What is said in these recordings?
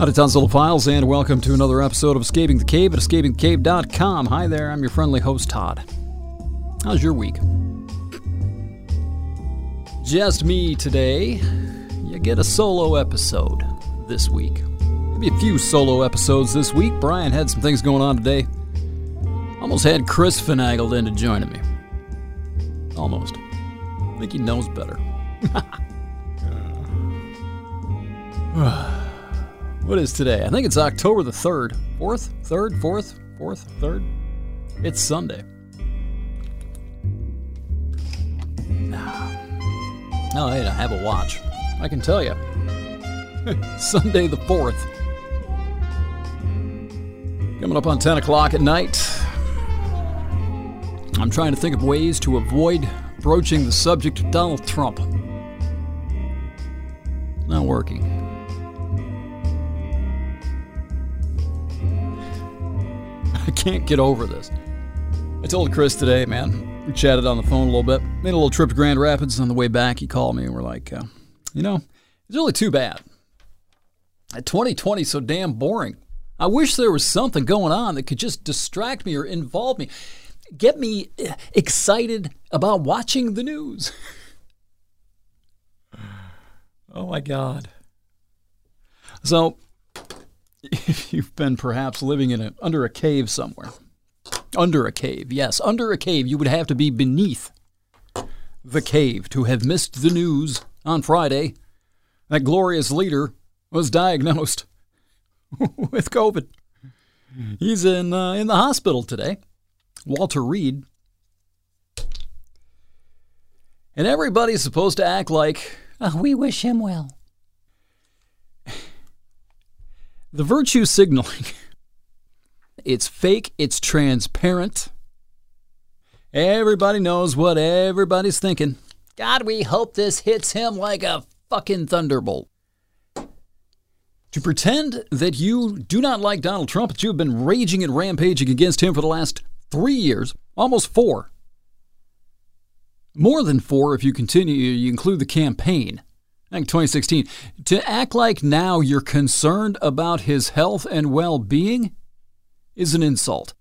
Howdy, Files, and welcome to another episode of Escaping the Cave at escapingthecave.com. Hi there, I'm your friendly host, Todd. How's your week? Just me today. You get a solo episode this week. Maybe a few solo episodes this week. Brian had some things going on today. Almost had Chris finagled into joining me. Almost. I think he knows better. what is today? I think it's October the 3rd. 4th? 3rd? 4th? 4th? 3rd? It's Sunday. Oh, hey, I have a watch. I can tell you. Sunday the 4th. Coming up on 10 o'clock at night. I'm trying to think of ways to avoid broaching the subject of Donald Trump. Not working. I can't get over this. I told Chris today, man. We chatted on the phone a little bit. Made a little trip to Grand Rapids. On the way back, he called me and we're like, uh, you know, it's really too bad. 2020 so damn boring. I wish there was something going on that could just distract me or involve me get me excited about watching the news. oh my God. So, if you've been perhaps living in a, under a cave somewhere, under a cave, yes, under a cave, you would have to be beneath the cave to have missed the news on Friday that glorious leader was diagnosed with COVID. He's in uh, in the hospital today. Walter Reed. And everybody's supposed to act like, oh, we wish him well. The virtue signaling, it's fake, it's transparent. Everybody knows what everybody's thinking. God, we hope this hits him like a fucking thunderbolt. To pretend that you do not like Donald Trump, that you have been raging and rampaging against him for the last three years, almost four. More than four if you continue, you include the campaign. I think 2016. To act like now you're concerned about his health and well being is an insult.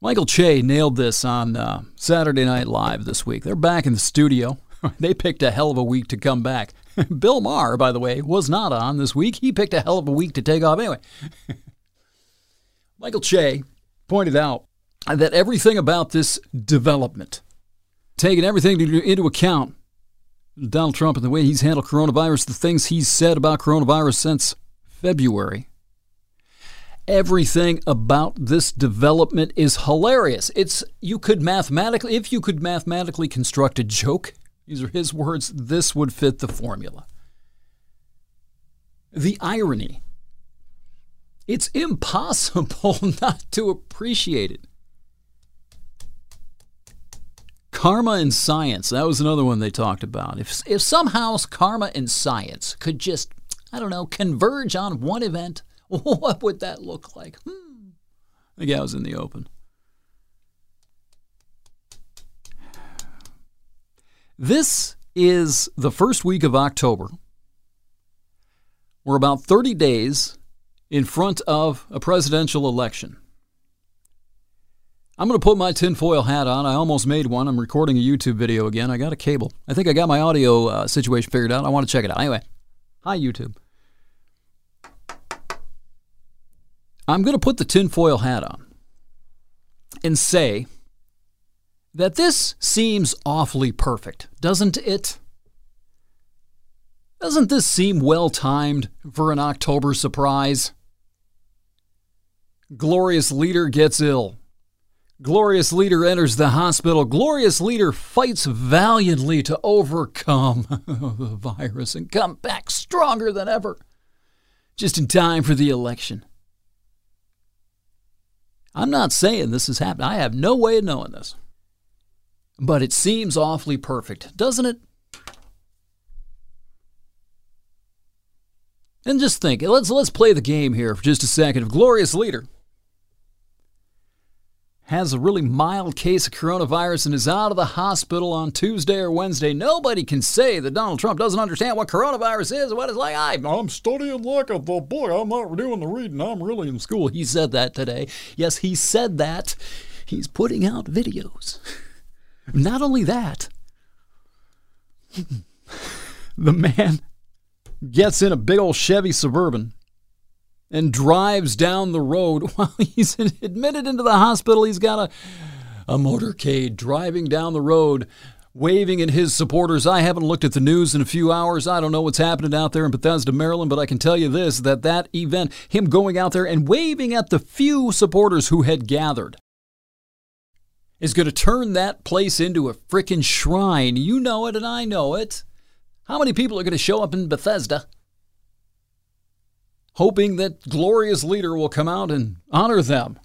Michael Che nailed this on uh, Saturday Night Live this week. They're back in the studio. they picked a hell of a week to come back. Bill Maher, by the way, was not on this week. He picked a hell of a week to take off anyway. Michael Che pointed out that everything about this development, taking everything into account, Donald Trump and the way he's handled coronavirus, the things he's said about coronavirus since February, everything about this development is hilarious. It's you could mathematically, if you could mathematically construct a joke, these are his words, this would fit the formula. The irony it's impossible not to appreciate it. Karma and science. That was another one they talked about. If, if somehow karma and science could just, I don't know, converge on one event, what would that look like? Hmm. Think I was in the open. This is the first week of October. We're about 30 days in front of a presidential election. I'm going to put my tinfoil hat on. I almost made one. I'm recording a YouTube video again. I got a cable. I think I got my audio uh, situation figured out. I want to check it out. Anyway, hi, YouTube. I'm going to put the tinfoil hat on and say that this seems awfully perfect, doesn't it? Doesn't this seem well timed for an October surprise? Glorious leader gets ill. Glorious leader enters the hospital. Glorious leader fights valiantly to overcome the virus and come back stronger than ever, just in time for the election. I'm not saying this has happened. I have no way of knowing this. But it seems awfully perfect, doesn't it? And just think, let's let's play the game here for just a second. Glorious leader has a really mild case of coronavirus and is out of the hospital on Tuesday or Wednesday. Nobody can say that Donald Trump doesn't understand what coronavirus is, what it's like. I, I'm studying like a boy. I'm not doing the reading. I'm really in school. He said that today. Yes, he said that. He's putting out videos. Not only that, the man gets in a big old Chevy Suburban and drives down the road while he's admitted into the hospital. He's got a, a motorcade driving down the road, waving at his supporters. I haven't looked at the news in a few hours. I don't know what's happening out there in Bethesda, Maryland, but I can tell you this that that event, him going out there and waving at the few supporters who had gathered, is going to turn that place into a frickin' shrine. You know it, and I know it. How many people are going to show up in Bethesda? Hoping that glorious leader will come out and honor them.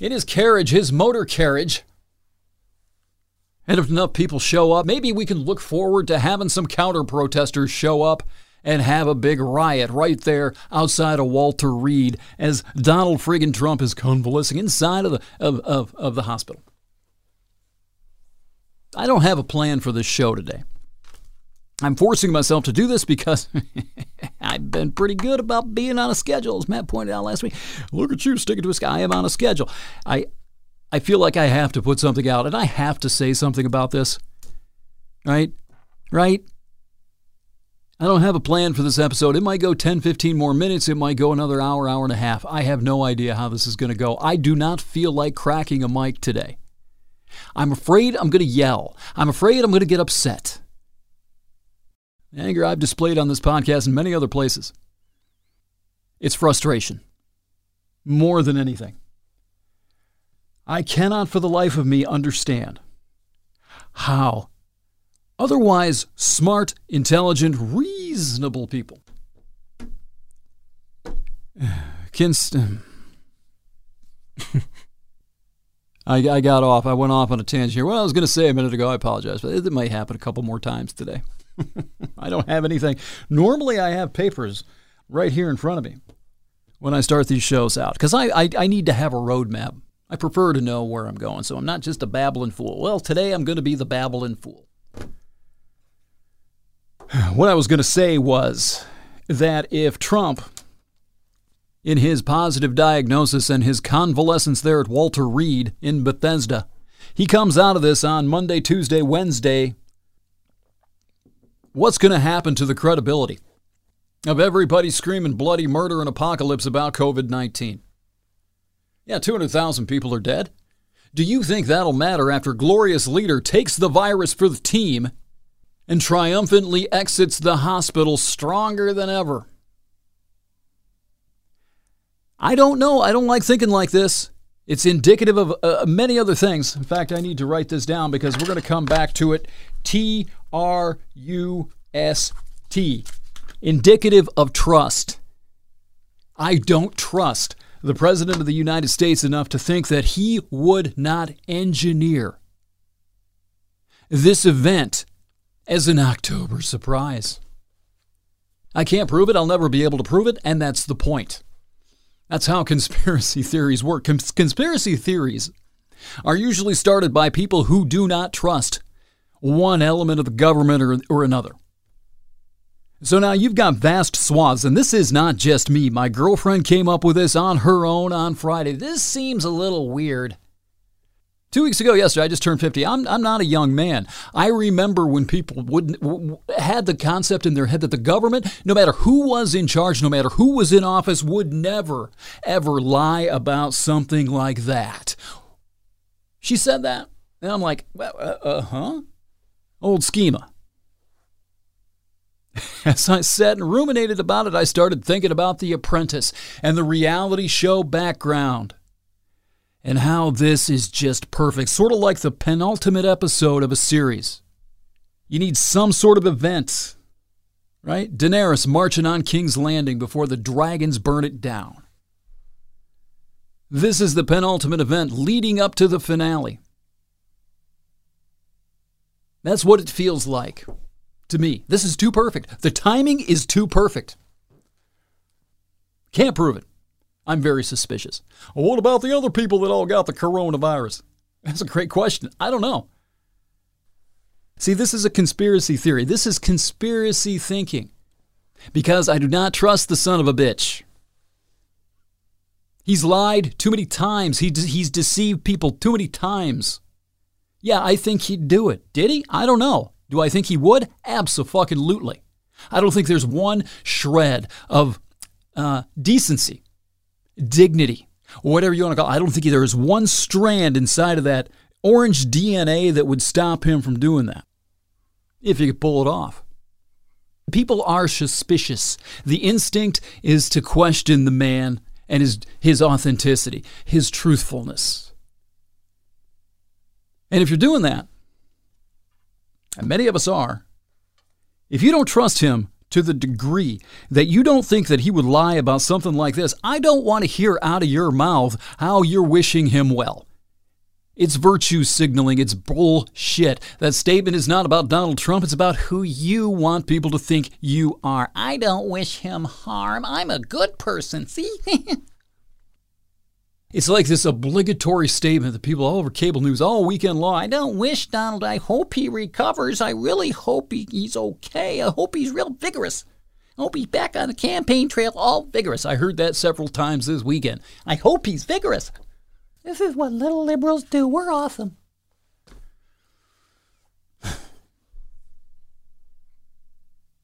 In his carriage, his motor carriage. And if enough people show up, maybe we can look forward to having some counter protesters show up and have a big riot right there outside of Walter Reed as Donald friggin' Trump is convalescing inside of the, of, of, of the hospital. I don't have a plan for this show today. I'm forcing myself to do this because I've been pretty good about being on a schedule, as Matt pointed out last week. Look at you sticking to a sky. I am on a schedule. I I feel like I have to put something out and I have to say something about this. Right? Right? I don't have a plan for this episode. It might go 10, 15 more minutes. It might go another hour, hour and a half. I have no idea how this is going to go. I do not feel like cracking a mic today. I'm afraid I'm going to yell. I'm afraid I'm going to get upset anger I've displayed on this podcast and many other places. It's frustration, more than anything. I cannot for the life of me understand how otherwise smart, intelligent, reasonable people can. St- I, I got off. I went off on a tangent here. What I was going to say a minute ago, I apologize, but it might happen a couple more times today. I don't have anything. Normally, I have papers right here in front of me when I start these shows out because I, I, I need to have a roadmap. I prefer to know where I'm going, so I'm not just a babbling fool. Well, today I'm going to be the babbling fool. What I was going to say was that if Trump, in his positive diagnosis and his convalescence there at Walter Reed in Bethesda, he comes out of this on Monday, Tuesday, Wednesday, What's going to happen to the credibility of everybody screaming bloody murder and apocalypse about COVID 19? Yeah, 200,000 people are dead. Do you think that'll matter after glorious leader takes the virus for the team and triumphantly exits the hospital stronger than ever? I don't know. I don't like thinking like this. It's indicative of uh, many other things. In fact, I need to write this down because we're going to come back to it. T R U S T. Indicative of trust. I don't trust the President of the United States enough to think that he would not engineer this event as an October surprise. I can't prove it, I'll never be able to prove it, and that's the point. That's how conspiracy theories work. Cons- conspiracy theories are usually started by people who do not trust one element of the government or, or another. So now you've got vast swaths, and this is not just me. My girlfriend came up with this on her own on Friday. This seems a little weird. Two weeks ago, yesterday, I just turned 50. I'm, I'm not a young man. I remember when people would, w- had the concept in their head that the government, no matter who was in charge, no matter who was in office, would never, ever lie about something like that. She said that. And I'm like, uh, uh huh? Old schema. As I sat and ruminated about it, I started thinking about The Apprentice and the reality show background and how this is just perfect, sort of like the penultimate episode of a series. You need some sort of event, right? Daenerys marching on King's Landing before the dragons burn it down. This is the penultimate event leading up to the finale. That's what it feels like to me. This is too perfect. The timing is too perfect. Can't prove it. I'm very suspicious. Well, what about the other people that all got the coronavirus? That's a great question. I don't know. See, this is a conspiracy theory. This is conspiracy thinking because I do not trust the son of a bitch. He's lied too many times. He, he's deceived people too many times. Yeah, I think he'd do it. Did he? I don't know. Do I think he would? Absolutely. I don't think there's one shred of uh, decency, dignity, whatever you want to call it. I don't think there is one strand inside of that orange DNA that would stop him from doing that if he could pull it off. People are suspicious. The instinct is to question the man and his, his authenticity, his truthfulness. And if you're doing that, and many of us are, if you don't trust him to the degree that you don't think that he would lie about something like this, I don't want to hear out of your mouth how you're wishing him well. It's virtue signaling. It's bullshit. That statement is not about Donald Trump. It's about who you want people to think you are. I don't wish him harm. I'm a good person. See? it's like this obligatory statement that people all over cable news all weekend long. I don't wish Donald. I hope he recovers. I really hope he, he's okay. I hope he's real vigorous. I hope he's back on the campaign trail all vigorous. I heard that several times this weekend. I hope he's vigorous. This is what little liberals do. We're awesome.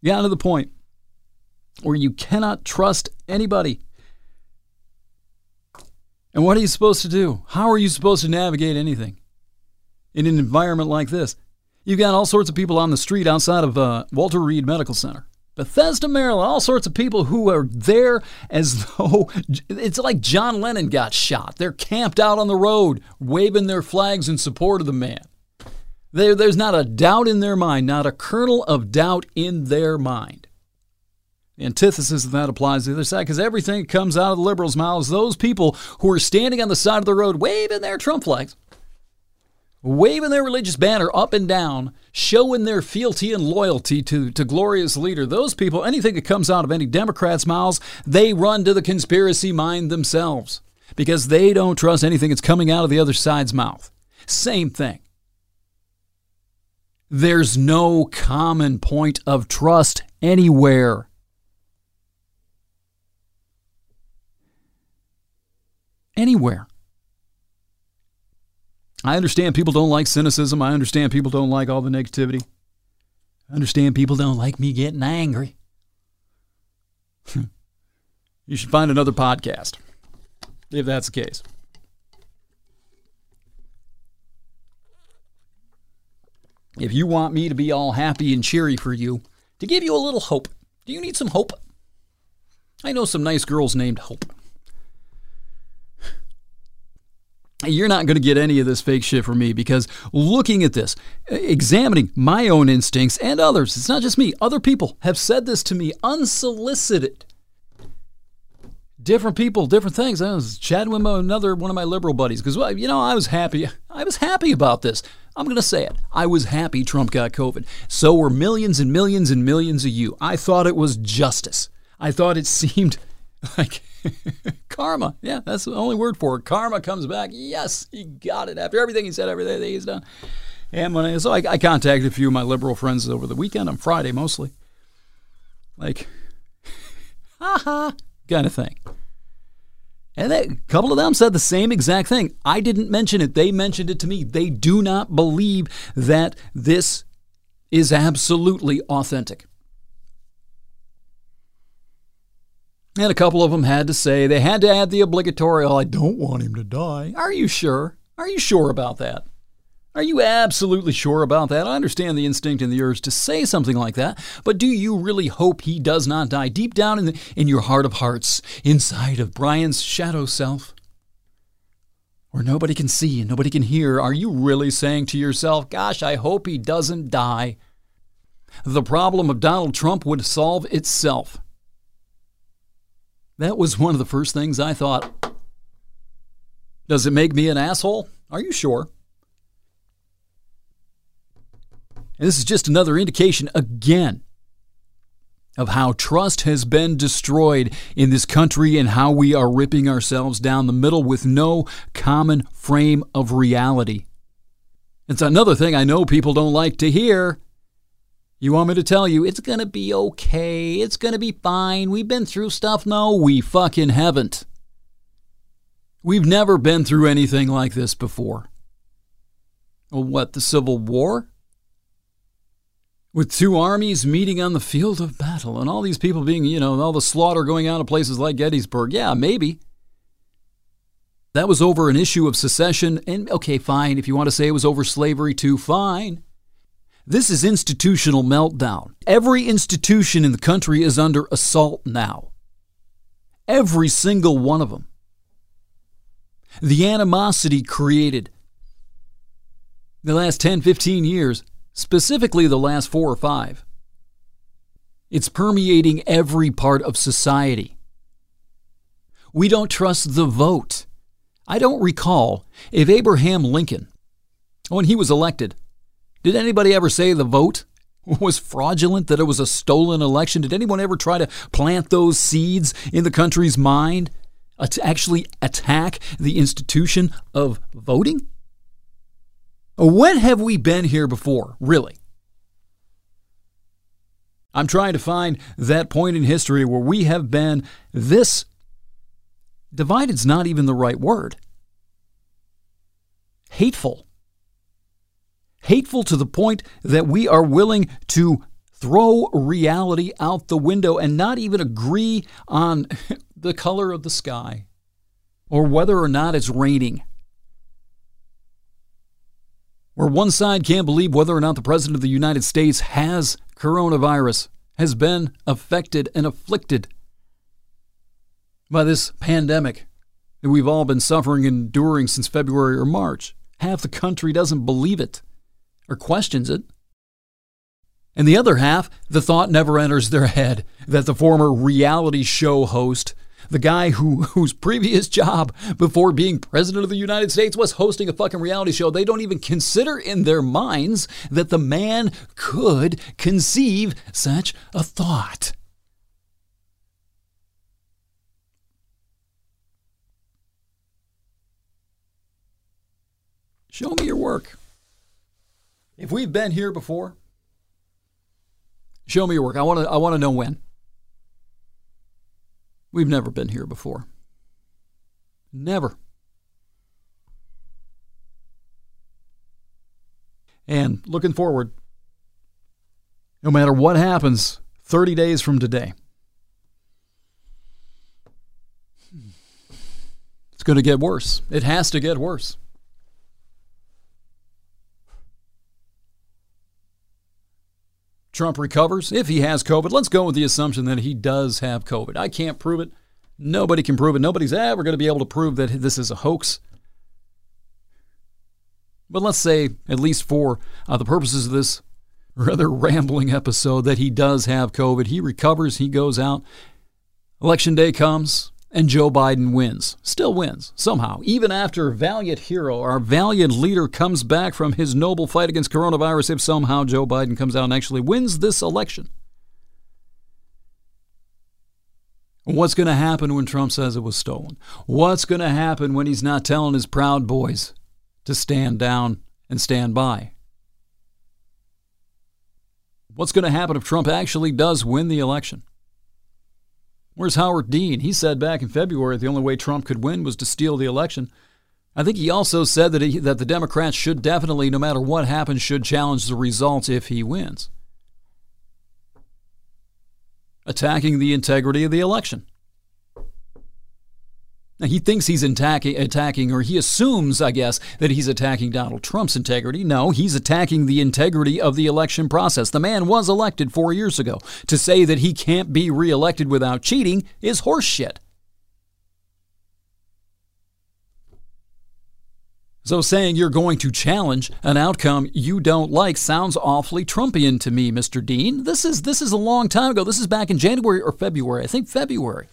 Got to the point where you cannot trust anybody. And what are you supposed to do? How are you supposed to navigate anything in an environment like this? You've got all sorts of people on the street outside of uh, Walter Reed Medical Center Bethesda, Maryland, all sorts of people who are there as though it's like John Lennon got shot. They're camped out on the road, waving their flags in support of the man. There, there's not a doubt in their mind, not a kernel of doubt in their mind. The antithesis of that applies to the other side because everything comes out of the liberals' mouths. Those people who are standing on the side of the road waving their Trump flags waving their religious banner up and down, showing their fealty and loyalty to, to glorious leader. Those people, anything that comes out of any Democrat's mouths, they run to the conspiracy mind themselves because they don't trust anything that's coming out of the other side's mouth. Same thing. There's no common point of trust anywhere. Anywhere. I understand people don't like cynicism. I understand people don't like all the negativity. I understand people don't like me getting angry. you should find another podcast if that's the case. If you want me to be all happy and cheery for you, to give you a little hope, do you need some hope? I know some nice girls named Hope you're not going to get any of this fake shit from me because looking at this, examining my own instincts and others, it's not just me, other people have said this to me unsolicited. Different people, different things. I was chatting with another one of my liberal buddies because, well, you know, I was happy. I was happy about this. I'm going to say it. I was happy Trump got COVID. So were millions and millions and millions of you. I thought it was justice. I thought it seemed like karma. Yeah, that's the only word for it. Karma comes back. Yes, he got it after everything he said, everything that he's done. And when I, so I, I contacted a few of my liberal friends over the weekend, on Friday mostly. Like, haha, kind of thing. And they, a couple of them said the same exact thing. I didn't mention it. They mentioned it to me. They do not believe that this is absolutely authentic. And a couple of them had to say, they had to add the obligatory, oh, I don't want him to die. Are you sure? Are you sure about that? Are you absolutely sure about that? I understand the instinct and the urge to say something like that, but do you really hope he does not die deep down in, the, in your heart of hearts, inside of Brian's shadow self? Where nobody can see and nobody can hear, are you really saying to yourself, gosh, I hope he doesn't die? The problem of Donald Trump would solve itself. That was one of the first things I thought. Does it make me an asshole? Are you sure? And this is just another indication again of how trust has been destroyed in this country and how we are ripping ourselves down the middle with no common frame of reality. It's another thing I know people don't like to hear. You want me to tell you it's to be okay. It's to be fine. We've been through stuff. No, we fucking haven't. We've never been through anything like this before. What, the Civil War? With two armies meeting on the field of battle and all these people being, you know, all the slaughter going on in places like Gettysburg. Yeah, maybe. That was over an issue of secession. And okay, fine. If you want to say it was over slavery too, fine. This is institutional meltdown. Every institution in the country is under assault now. Every single one of them. The animosity created the last 10, 15 years, specifically the last four or five, it's permeating every part of society. We don't trust the vote. I don't recall if Abraham Lincoln, when he was elected, did anybody ever say the vote was fraudulent, that it was a stolen election? Did anyone ever try to plant those seeds in the country's mind uh, to actually attack the institution of voting? Uh, when have we been here before, really? I'm trying to find that point in history where we have been this divided Divided's not even the right word. Hateful. Hateful to the point that we are willing to throw reality out the window and not even agree on the color of the sky or whether or not it's raining. Where one side can't believe whether or not the President of the United States has coronavirus, has been affected and afflicted by this pandemic that we've all been suffering and enduring since February or March. Half the country doesn't believe it or questions it. And the other half, the thought never enters their head that the former reality show host, the guy who, whose previous job before being president of the United States was hosting a fucking reality show, they don't even consider in their minds that the man could conceive such a thought. Show me your work. If we've been here before, show me your work. I want to I want to know when. We've never been here before. Never. And looking forward, no matter what happens 30 days from today, it's going to get worse. It has to get worse. Trump recovers, if he has COVID, let's go with the assumption that he does have COVID. I can't prove it. Nobody can prove it. Nobody's ever going to be able to prove that this is a hoax. But let's say, at least for uh, the purposes of this rather rambling episode, that he does have COVID. He recovers, he goes out. Election day comes and Joe Biden wins. Still wins, somehow. Even after valiant hero, our valiant leader comes back from his noble fight against coronavirus, if somehow Joe Biden comes out and actually wins this election. What's going to happen when Trump says it was stolen? What's going to happen when he's not telling his proud boys to stand down and stand by? What's going to happen if Trump actually does win the election? Where's Howard Dean? He said back in February the only way Trump could win was to steal the election. I think he also said that, he, that the Democrats should definitely, no matter what happens, should challenge the results if he wins. Attacking the integrity of the election. He thinks he's attacking, attacking, or he assumes, I guess, that he's attacking Donald Trump's integrity. No, he's attacking the integrity of the election process. The man was elected four years ago. To say that he can't be reelected without cheating is horseshit. So saying you're going to challenge an outcome you don't like sounds awfully Trumpian to me, Mr. Dean. This is this is a long time ago. This is back in January or February. I think February.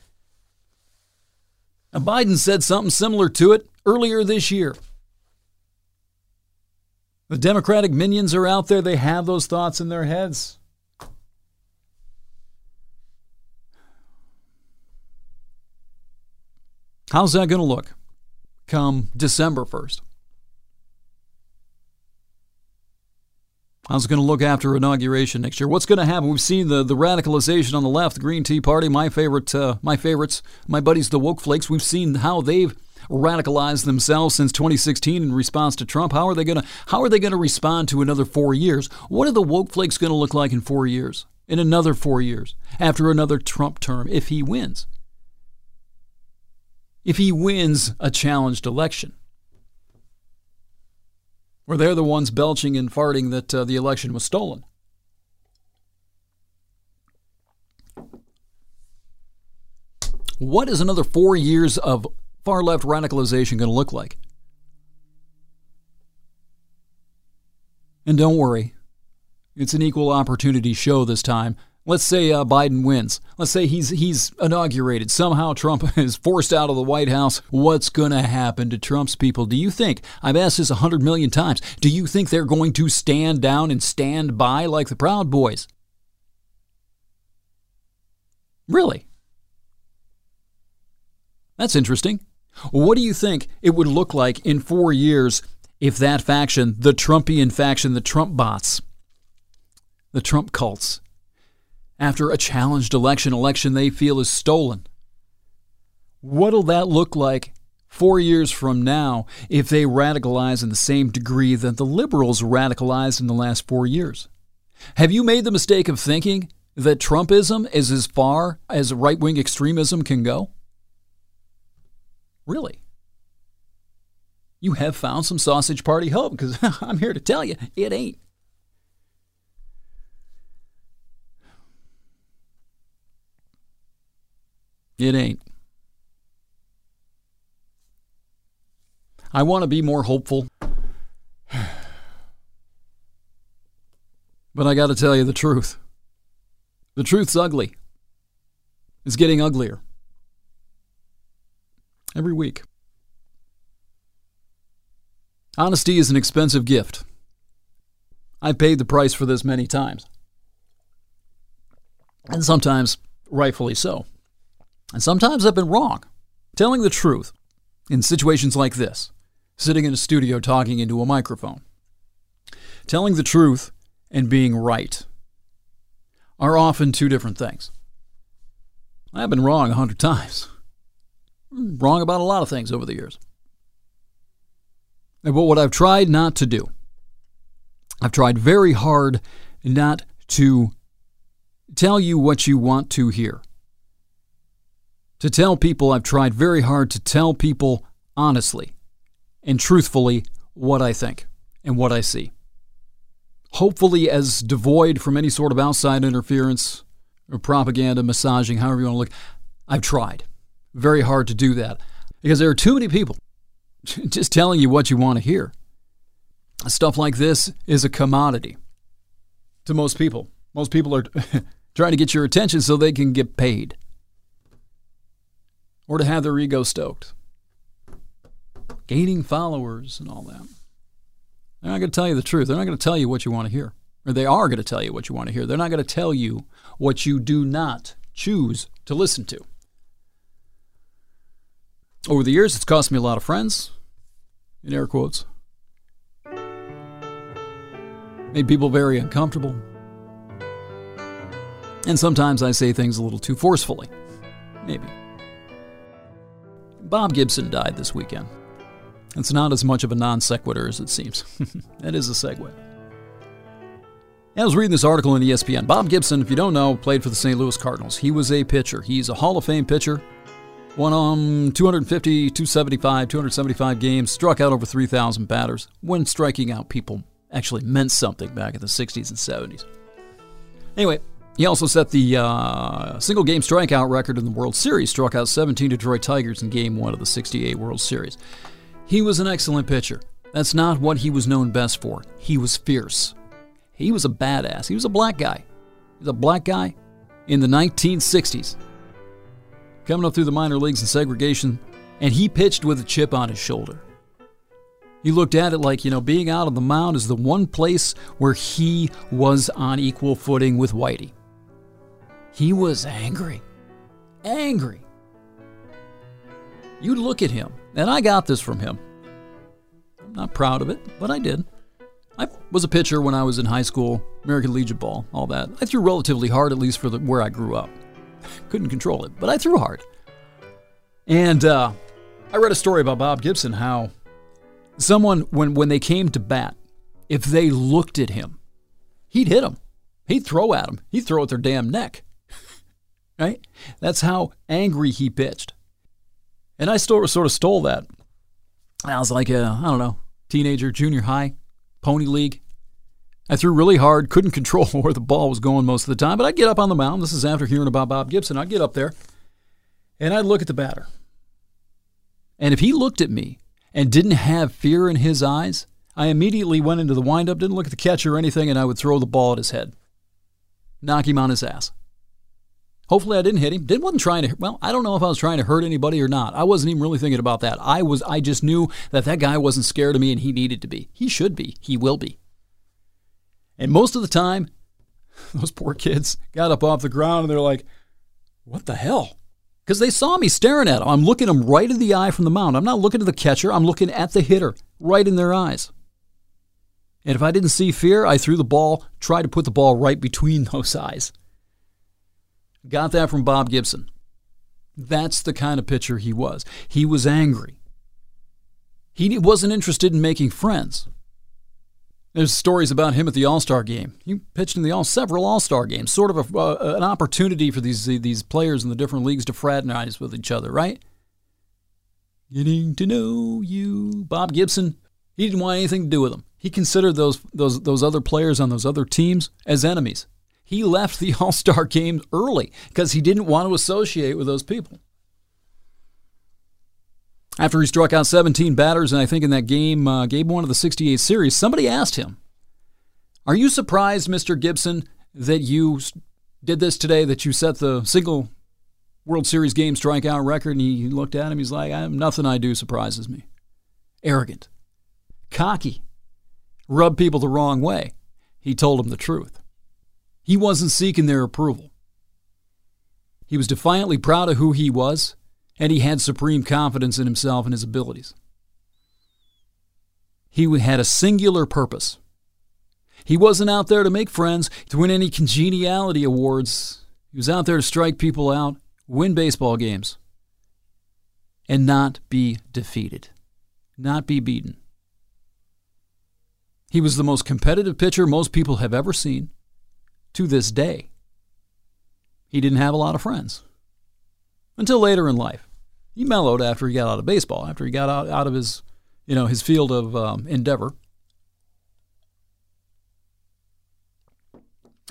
Now, Biden said something similar to it earlier this year. The Democratic minions are out there. They have those thoughts in their heads. How's that going to look come December 1st? How's it going to look after inauguration next year? What's going to happen? We've seen the, the radicalization on the left, the Green Tea Party, my favorite, uh, my favorites, my buddies, the woke flakes. We've seen how they've radicalized themselves since 2016 in response to Trump. How are they going to how are they going to respond to another four years? What are the woke flakes going to look like in four years? In another four years, after another Trump term, if he wins? If he wins a challenged election where they're the ones belching and farting that uh, the election was stolen. What is another four years of far left radicalization going to look like? And don't worry, it's an equal opportunity show this time. Let's say uh, Biden wins. Let's say he's he's inaugurated. Somehow Trump is forced out of the White House. What's going to happen to Trump's people? Do you think? I've asked this a hundred million times. Do you think they're going to stand down and stand by like the Proud Boys? Really? That's interesting. What do you think it would look like in four years if that faction, the Trumpian faction, the Trump bots, the Trump cults, after a challenged election, election they feel is stolen. What'll that look like four years from now if they radicalize in the same degree that the liberals radicalized in the last four years? Have you made the mistake of thinking that Trumpism is as far as right wing extremism can go? Really? You have found some sausage party hope because I'm here to tell you it ain't. It ain't. I want to be more hopeful. But I got to tell you the truth. The truth's ugly. It's getting uglier. Every week. Honesty is an expensive gift. I've paid the price for this many times. And sometimes rightfully so. And sometimes I've been wrong. Telling the truth in situations like this, sitting in a studio talking into a microphone. Telling the truth and being right are often two different things. I've been wrong a hundred times. Wrong about a lot of things over the years. But what I've tried not to do, I've tried very hard not to tell you what you want to hear to tell people I've tried very hard to tell people honestly and truthfully what I think and what I see. Hopefully, as devoid from any sort of outside interference or propaganda, massaging, however you want to look. I've tried very hard to do that because there are too many people just telling you what you want to hear. Stuff like this is a commodity to most people. Most people are trying to get your attention so they can get paid or to have their ego stoked. Gaining followers and all that. They're not going to tell you the truth. They're not going to tell you what you want to hear. Or they are going to tell you what you want to hear. They're not going to tell you what you do not choose to listen to. Over the years, it's cost me a lot of friends, in air quotes. Made people very uncomfortable. And sometimes I say things a little too forcefully. Maybe. Bob Gibson died this weekend. It's not as much of a non sequitur as it seems. that is a segue. I was reading this article in ESPN. Bob Gibson, if you don't know, played for the St. Louis Cardinals. He was a pitcher. He's a Hall of Fame pitcher. Won um 250, 275, 275 games, struck out over 3,000 batters. When striking out people actually meant something back in the 60s and 70s. Anyway, he also set the uh, single game strikeout record in the World Series, struck out 17 Detroit Tigers in Game 1 of the 68 World Series. He was an excellent pitcher. That's not what he was known best for. He was fierce. He was a badass. He was a black guy. He was a black guy in the 1960s, coming up through the minor leagues in segregation, and he pitched with a chip on his shoulder. He looked at it like, you know, being out on the mound is the one place where he was on equal footing with Whitey. He was angry. Angry. you'd look at him, and I got this from him. I'm not proud of it, but I did. I was a pitcher when I was in high school, American Legion ball, all that. I threw relatively hard, at least for the, where I grew up. Couldn't control it, but I threw hard. And uh, I read a story about Bob Gibson how someone, when, when they came to bat, if they looked at him, he'd hit them. He'd throw at them. He'd throw at their damn neck. Right? That's how angry he pitched. And I of, sort of stole that. I was like, a, I don't know, teenager, junior high, pony league. I threw really hard, couldn't control where the ball was going most of the time, but I'd get up on the mound. This is after hearing about Bob Gibson. I'd get up there and I'd look at the batter. And if he looked at me and didn't have fear in his eyes, I immediately went into the windup, didn't look at the catcher or anything, and I would throw the ball at his head, knock him on his ass. Hopefully, I didn't hit him. Didn't wasn't trying to. Well, I don't know if I was trying to hurt anybody or not. I wasn't even really thinking about that. I was. I just knew that that guy wasn't scared of me, and he needed to be. He should be. He will be. And most of the time, those poor kids got up off the ground and they're like, "What the hell?" Because they saw me staring at them. I'm looking them right in the eye from the mound. I'm not looking at the catcher. I'm looking at the hitter, right in their eyes. And if I didn't see fear, I threw the ball, tried to put the ball right between those eyes. Got that from Bob Gibson. That's the kind of pitcher he was. He was angry. He wasn't interested in making friends. There's stories about him at the All Star game. He pitched in the all several All Star games, sort of a, uh, an opportunity for these these players in the different leagues to fraternize with each other, right? Getting to know you, Bob Gibson. He didn't want anything to do with them. He considered those those those other players on those other teams as enemies. He left the All Star game early because he didn't want to associate with those people. After he struck out 17 batters, and I think in that game, uh, game one of the 68 series, somebody asked him, Are you surprised, Mr. Gibson, that you did this today, that you set the single World Series game strikeout record? And he looked at him, he's like, Nothing I do surprises me. Arrogant, cocky, rub people the wrong way. He told him the truth. He wasn't seeking their approval. He was defiantly proud of who he was and he had supreme confidence in himself and his abilities. He had a singular purpose. He wasn't out there to make friends, to win any congeniality awards. He was out there to strike people out, win baseball games, and not be defeated, not be beaten. He was the most competitive pitcher most people have ever seen to this day. He didn't have a lot of friends until later in life he mellowed after he got out of baseball, after he got out, out of his, you know, his field of um, endeavor.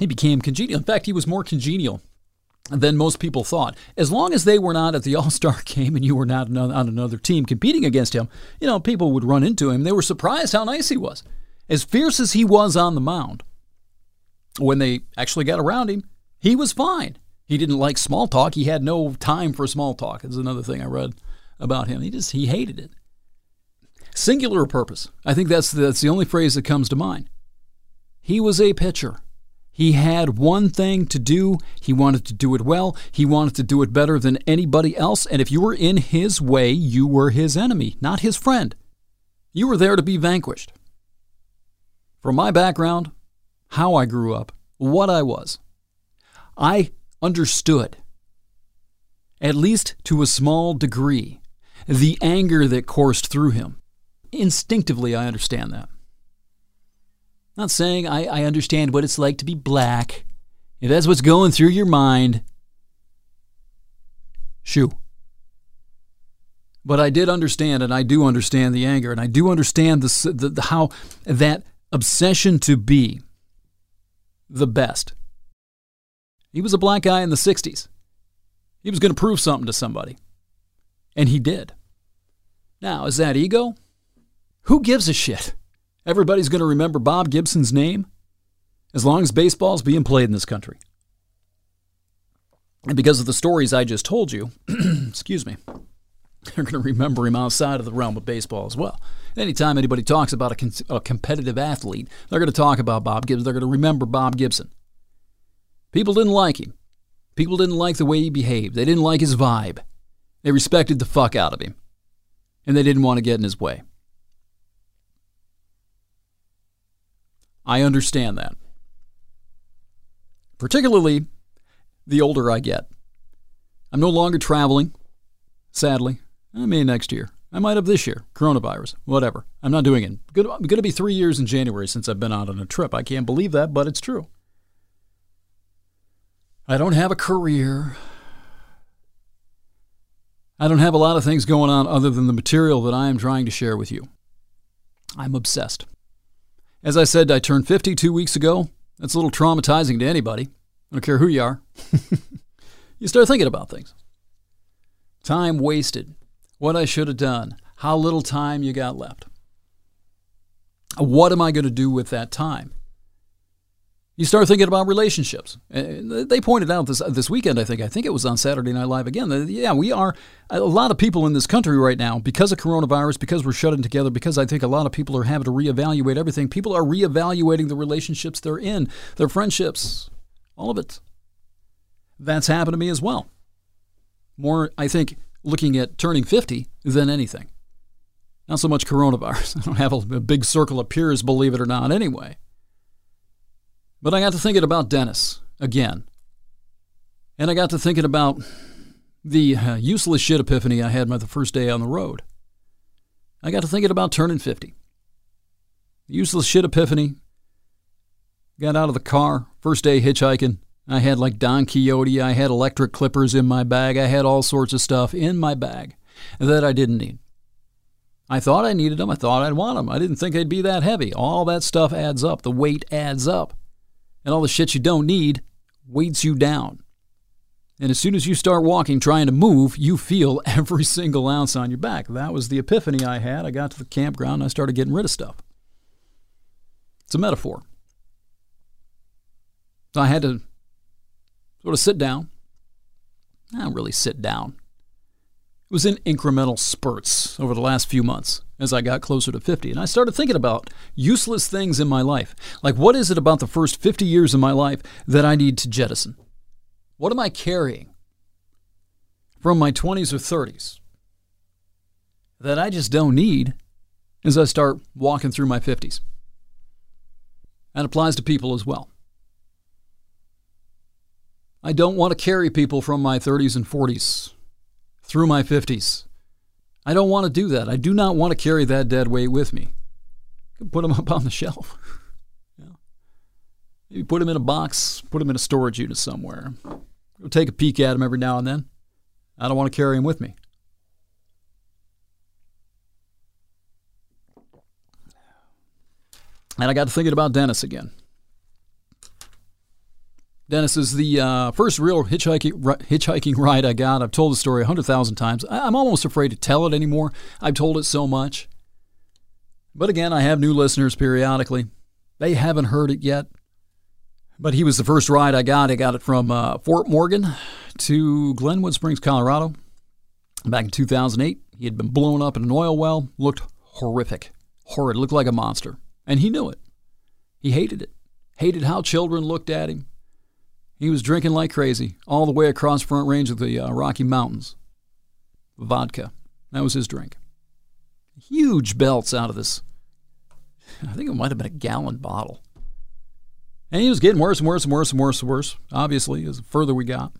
He became congenial. In fact, he was more congenial than most people thought. As long as they were not at the All Star game and you were not on another team competing against him, you know, people would run into him. They were surprised how nice he was. As fierce as he was on the mound, when they actually got around him, he was fine. He didn't like small talk. He had no time for small talk. That's another thing I read about him. He just he hated it. Singular purpose. I think that's that's the only phrase that comes to mind. He was a pitcher. He had one thing to do. He wanted to do it well. He wanted to do it better than anybody else. And if you were in his way, you were his enemy, not his friend. You were there to be vanquished. From my background, how I grew up, what I was, I understood, at least to a small degree, the anger that coursed through him. Instinctively, I understand that. Not saying I, I understand what it's like to be black. If that's what's going through your mind, shoo. But I did understand, and I do understand the anger, and I do understand the, the, the how that obsession to be the best he was a black guy in the 60s. He was going to prove something to somebody. And he did. Now, is that ego? Who gives a shit? Everybody's going to remember Bob Gibson's name as long as baseball's being played in this country. And because of the stories I just told you, excuse me, they're going to remember him outside of the realm of baseball as well. Anytime anybody talks about a, con- a competitive athlete, they're going to talk about Bob Gibson. They're going to remember Bob Gibson. People didn't like him. People didn't like the way he behaved. They didn't like his vibe. They respected the fuck out of him. And they didn't want to get in his way. I understand that. Particularly the older I get. I'm no longer traveling, sadly. I may next year. I might have this year. Coronavirus, whatever. I'm not doing it. It's going to be three years in January since I've been out on a trip. I can't believe that, but it's true. I don't have a career. I don't have a lot of things going on other than the material that I am trying to share with you. I'm obsessed. As I said, I turned 50 two weeks ago. That's a little traumatizing to anybody. I don't care who you are. you start thinking about things. Time wasted. What I should have done. How little time you got left. What am I going to do with that time? You start thinking about relationships. Eh, they pointed out this this weekend. I think I think it was on Saturday Night Live again. Yeah, we are a lot of people in this country right now because of coronavirus, because we're shutting together, because I think a lot of people are having to reevaluate everything. People are reevaluating the relationships they're in, their friendships, all of it. That's happened to me as well. More, I think, looking at turning 50 than anything. Not so much coronavirus. I don't have a big circle of peers, believe it or not, anyway. But I got to thinking about Dennis again. And I got to thinking about the uh, useless shit epiphany I had my the first day on the road. I got to thinking about turning 50. Useless shit epiphany. Got out of the car, first day hitchhiking. I had like Don Quixote. I had electric clippers in my bag. I had all sorts of stuff in my bag that I didn't need. I thought I needed them. I thought I'd want them. I didn't think they'd be that heavy. All that stuff adds up. The weight adds up and all the shit you don't need weights you down. And as soon as you start walking, trying to move, you feel every single ounce on your back. That was the epiphany I had. I got to the campground and I started getting rid of stuff. It's a metaphor. I had to sort of sit down. Not really sit down. It was in incremental spurts over the last few months as I got closer to 50. And I started thinking about useless things in my life. Like, what is it about the first 50 years of my life that I need to jettison? What am I carrying from my 20s or 30s that I just don't need as I start walking through my 50s? That applies to people as well. I don't want to carry people from my 30s and 40s through my 50s. I don't want to do that. I do not want to carry that dead weight with me. Put them up on the shelf. yeah. Maybe put them in a box, put them in a storage unit somewhere. Go take a peek at them every now and then. I don't want to carry them with me. And I got to thinking about Dennis again. Dennis is the uh, first real hitchhiking hitchhiking ride I got. I've told the story a hundred thousand times. I'm almost afraid to tell it anymore. I've told it so much. But again, I have new listeners periodically. They haven't heard it yet. But he was the first ride I got. I got it from uh, Fort Morgan to Glenwood Springs, Colorado, back in 2008. He had been blown up in an oil well. Looked horrific, horrid. Looked like a monster, and he knew it. He hated it. Hated how children looked at him he was drinking like crazy all the way across Front Range of the uh, Rocky Mountains. Vodka. That was his drink. Huge belts out of this. I think it might have been a gallon bottle. And he was getting worse and worse and worse and worse and worse, obviously, as further we got.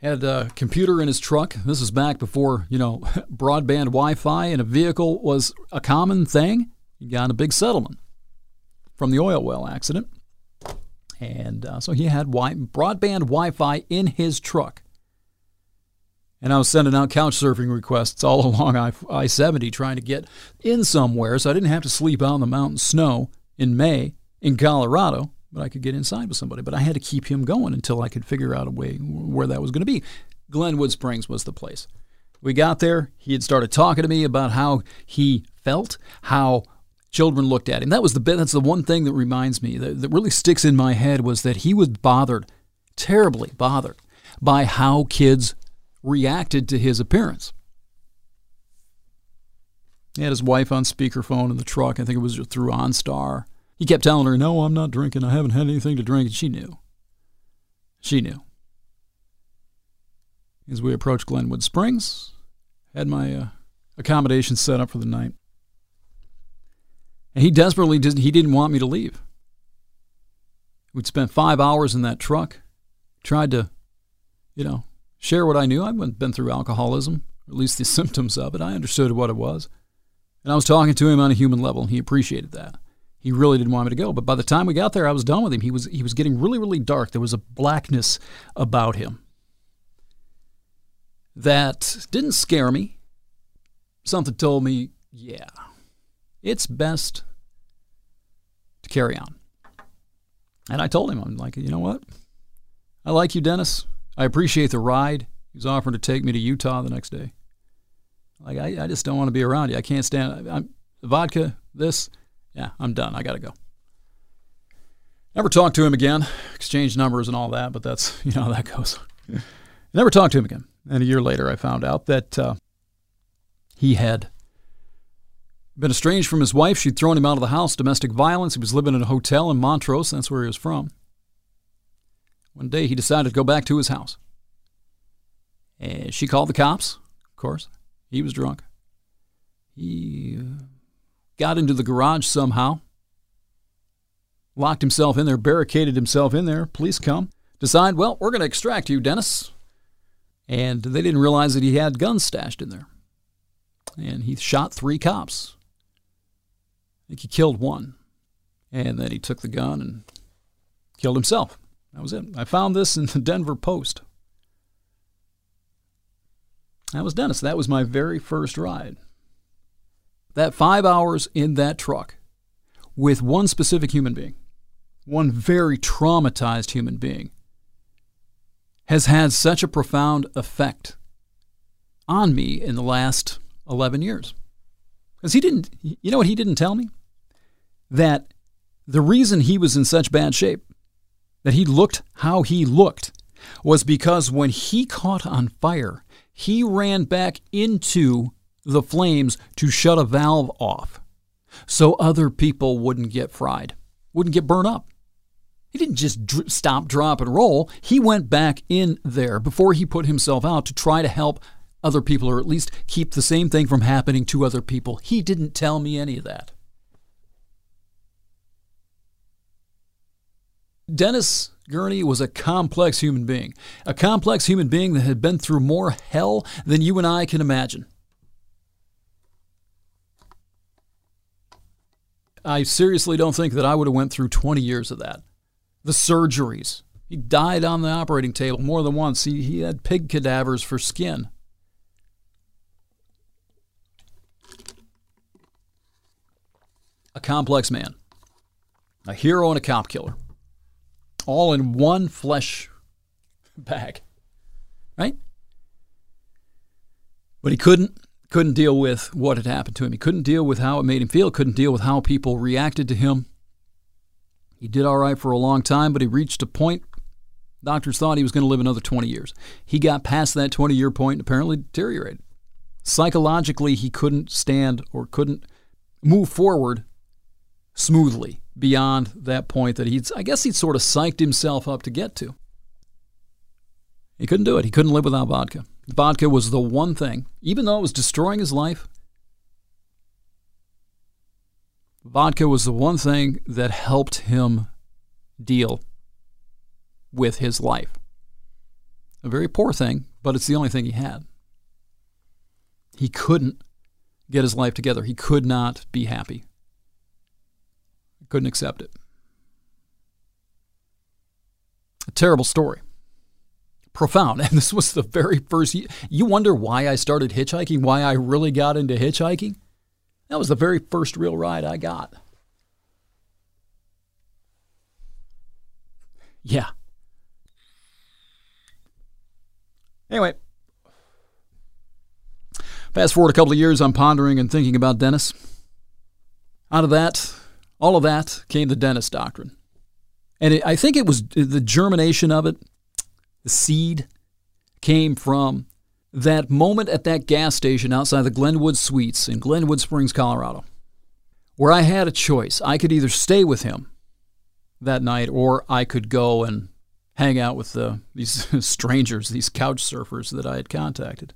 Had a computer in his truck. This is back before, you know, broadband Wi Fi in a vehicle was a common thing. He got a big settlement from the oil well accident. And uh, so he had wi- broadband Wi Fi in his truck. And I was sending out couch surfing requests all along I 70 trying to get in somewhere so I didn't have to sleep out in the mountain snow in May in Colorado, but I could get inside with somebody. But I had to keep him going until I could figure out a way where that was going to be. Glenwood Springs was the place. We got there. He had started talking to me about how he felt, how children looked at him. That was the that's the one thing that reminds me that, that really sticks in my head was that he was bothered, terribly bothered, by how kids reacted to his appearance. He had his wife on speakerphone in the truck. I think it was through OnStar. He kept telling her, "No, I'm not drinking. I haven't had anything to drink." And she knew. She knew. as we approached Glenwood Springs. Had my uh, accommodations set up for the night. And he desperately did, he didn't want me to leave. We'd spent five hours in that truck, tried to, you know, share what I knew. I'd been through alcoholism, or at least the symptoms of it. I understood what it was. And I was talking to him on a human level, and he appreciated that. He really didn't want me to go. But by the time we got there, I was done with him. He was he was getting really, really dark. There was a blackness about him that didn't scare me. Something told me, yeah, it's best to carry on. And I told him, I'm like, you know what? I like you, Dennis. I appreciate the ride. He was offering to take me to Utah the next day. Like, I, I just don't want to be around you. I can't stand I'm, vodka, this. Yeah, I'm done. I got to go. Never talked to him again. Exchanged numbers and all that, but that's, you know, how that goes. Never talked to him again. And a year later, I found out that uh, he had been estranged from his wife. She'd thrown him out of the house, domestic violence. He was living in a hotel in Montrose. That's where he was from. One day, he decided to go back to his house. And she called the cops, of course. He was drunk. He uh, got into the garage somehow, locked himself in there, barricaded himself in there. Police come, decide, well, we're going to extract you, Dennis. And they didn't realize that he had guns stashed in there. And he shot three cops. I think he killed one. And then he took the gun and killed himself. That was it. I found this in the Denver Post. That was Dennis. That was my very first ride. That five hours in that truck with one specific human being, one very traumatized human being, has had such a profound effect on me in the last 11 years. Because he didn't, you know what he didn't tell me? That the reason he was in such bad shape, that he looked how he looked, was because when he caught on fire, he ran back into the flames to shut a valve off so other people wouldn't get fried, wouldn't get burned up. He didn't just dr- stop, drop, and roll. He went back in there before he put himself out to try to help other people or at least keep the same thing from happening to other people. He didn't tell me any of that. Dennis Gurney was a complex human being, a complex human being that had been through more hell than you and I can imagine. I seriously don't think that I would have went through 20 years of that the surgeries. He died on the operating table more than once. He, he had pig cadavers for skin. A complex man, a hero and a cop killer, all in one flesh bag, right? But he couldn't couldn't deal with what had happened to him. He couldn't deal with how it made him feel. Couldn't deal with how people reacted to him. He did all right for a long time, but he reached a point. Doctors thought he was going to live another 20 years. He got past that 20 year point and apparently deteriorated. Psychologically, he couldn't stand or couldn't move forward smoothly beyond that point that he'd, I guess he'd sort of psyched himself up to get to. He couldn't do it. He couldn't live without vodka. Vodka was the one thing, even though it was destroying his life, Vodka was the one thing that helped him deal with his life. A very poor thing, but it's the only thing he had. He couldn't get his life together. He could not be happy. Couldn't accept it. A terrible story. Profound. And this was the very first. You wonder why I started hitchhiking, why I really got into hitchhiking? That was the very first real ride I got. Yeah. Anyway, fast forward a couple of years, I'm pondering and thinking about Dennis. Out of that, all of that came the Dennis doctrine. And it, I think it was the germination of it, the seed came from that moment at that gas station outside the Glenwood Suites in Glenwood Springs, Colorado, where I had a choice. I could either stay with him that night or I could go and hang out with uh, these strangers, these couch surfers that I had contacted.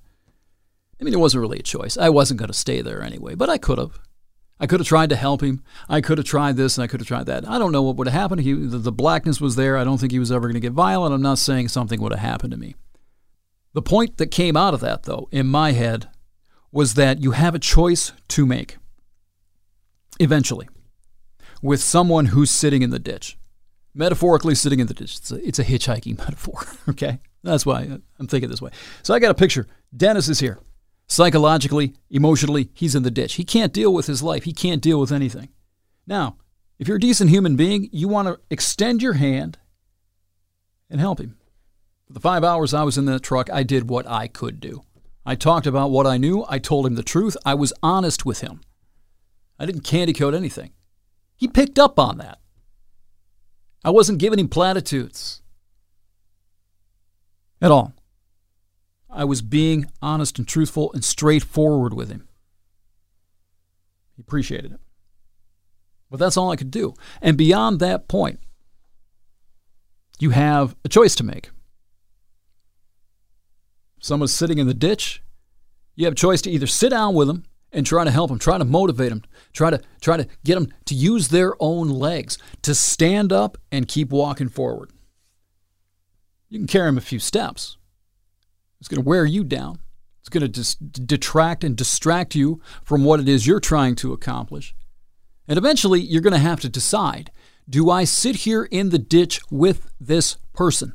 I mean, it wasn't really a choice. I wasn't going to stay there anyway, but I could have. I could have tried to help him. I could have tried this and I could have tried that. I don't know what would have happened. He, the, blackness was there. I don't think he was ever going to get violent. I'm not saying something would have happened to me. The point that came out of that, though, in my head, was that you have a choice to make eventually with someone who's sitting in the ditch. Metaphorically, sitting in the ditch. It's a, it's a hitchhiking metaphor, okay? That's why uh, I'm thinking this way. So I got a picture. Dennis is here. Psychologically, emotionally, he's in the ditch. He can't deal with his life, he can't deal with anything. Now, if you're a decent human being, you want to extend your hand and help him. For the five hours I was in that truck, I did what I could do. I talked about what I knew. I told him the truth. I was honest with him. I didn't candy coat anything. He picked up on that. I wasn't giving him platitudes at all. I was being honest and truthful and straightforward with him. He appreciated it. But that's all I could do. And beyond that point, you have a choice to make. Someone's sitting in the ditch. You have a choice to either sit down with them and try to help them, try to motivate them, try to try to get them to use their own legs, to stand up and keep walking forward. You can carry them a few steps. It's going to wear you down. It's going to dis- detract and distract you from what it is you're trying to accomplish. And eventually, you're going to have to decide do I sit here in the ditch with this person